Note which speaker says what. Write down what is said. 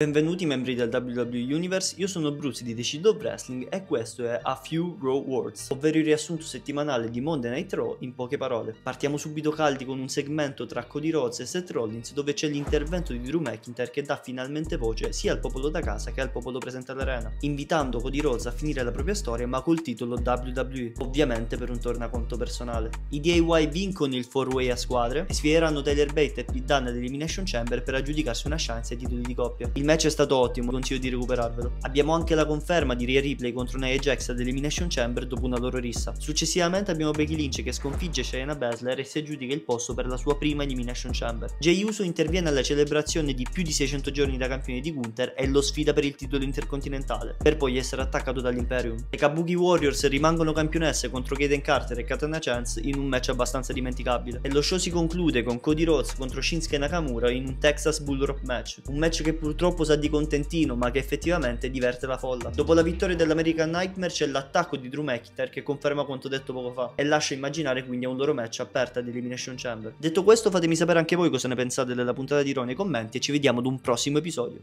Speaker 1: Benvenuti membri del WWE Universe, io sono Bruce di Decido Wrestling e questo è A Few Raw Words, ovvero il riassunto settimanale di Monday Night Raw in poche parole. Partiamo subito caldi con un segmento tra Cody Rhodes e Seth Rollins dove c'è l'intervento di Drew McIntyre che dà finalmente voce sia al popolo da casa che al popolo presente all'arena, invitando Cody Rhodes a finire la propria storia ma col titolo WWE, ovviamente per un tornaconto personale. I DIY vincono il 4-way a squadre e sfideranno Tyler Bate e Pete Dunne ad Elimination Chamber per aggiudicarsi una chance ai titoli di coppia. Il match è stato ottimo, consiglio di recuperarvelo. Abbiamo anche la conferma di Rhea Ripley contro Nia Jax ad Elimination Chamber dopo una loro rissa. Successivamente abbiamo Becky Lynch che sconfigge Shayna Baszler e si aggiudica il posto per la sua prima Elimination Chamber. Jay Uso interviene alla celebrazione di più di 600 giorni da campione di Gunther e lo sfida per il titolo intercontinentale, per poi essere attaccato dall'Imperium. Le Kabuki Warriors rimangono campionesse contro Kaden Carter e Katana Chance in un match abbastanza dimenticabile. E lo show si conclude con Cody Rhodes contro Shinsuke Nakamura in un Texas Bull Rope match, un match che purtroppo sa di contentino ma che effettivamente diverte la folla. Dopo la vittoria dell'American Nightmare c'è l'attacco di Drew McIntyre che conferma quanto detto poco fa e lascia immaginare quindi un loro match aperta di Elimination Chamber. Detto questo fatemi sapere anche voi cosa ne pensate della puntata di Raw nei commenti e ci vediamo ad un prossimo episodio.